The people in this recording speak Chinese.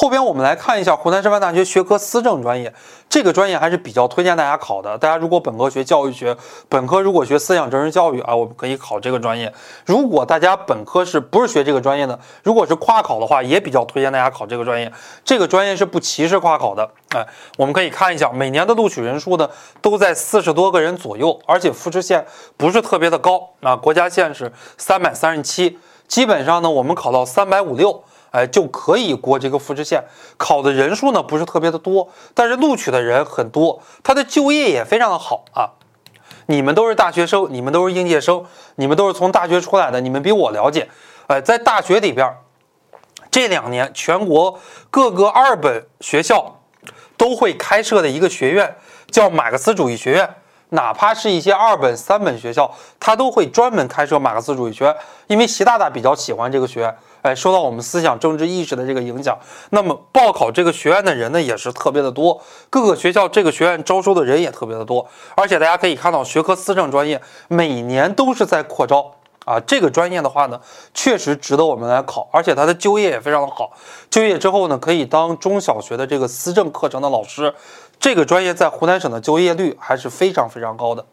后边我们来看一下湖南师范大学学科思政专业，这个专业还是比较推荐大家考的。大家如果本科学教育学，本科如果学思想政治教育啊，我们可以考这个专业。如果大家本科是不是学这个专业的，如果是跨考的话，也比较推荐大家考这个专业。这个专业是不歧视跨考的。哎，我们可以看一下，每年的录取人数呢都在四十多个人左右，而且复试线不是特别的高啊，国家线是三百三十七，基本上呢我们考到三百五六。哎，就可以过这个复试线。考的人数呢不是特别的多，但是录取的人很多，他的就业也非常的好啊。你们都是大学生，你们都是应届生，你们都是从大学出来的，你们比我了解。哎，在大学里边，这两年全国各个二本学校都会开设的一个学院叫马克思主义学院。哪怕是一些二本、三本学校，它都会专门开设马克思主义学院，因为习大大比较喜欢这个学院，哎，受到我们思想政治意识的这个影响。那么报考这个学院的人呢，也是特别的多，各个学校这个学院招收的人也特别的多。而且大家可以看到，学科思政专业每年都是在扩招啊。这个专业的话呢，确实值得我们来考，而且它的就业也非常的好。就业之后呢，可以当中小学的这个思政课程的老师。这个专业在湖南省的就业率还是非常非常高的。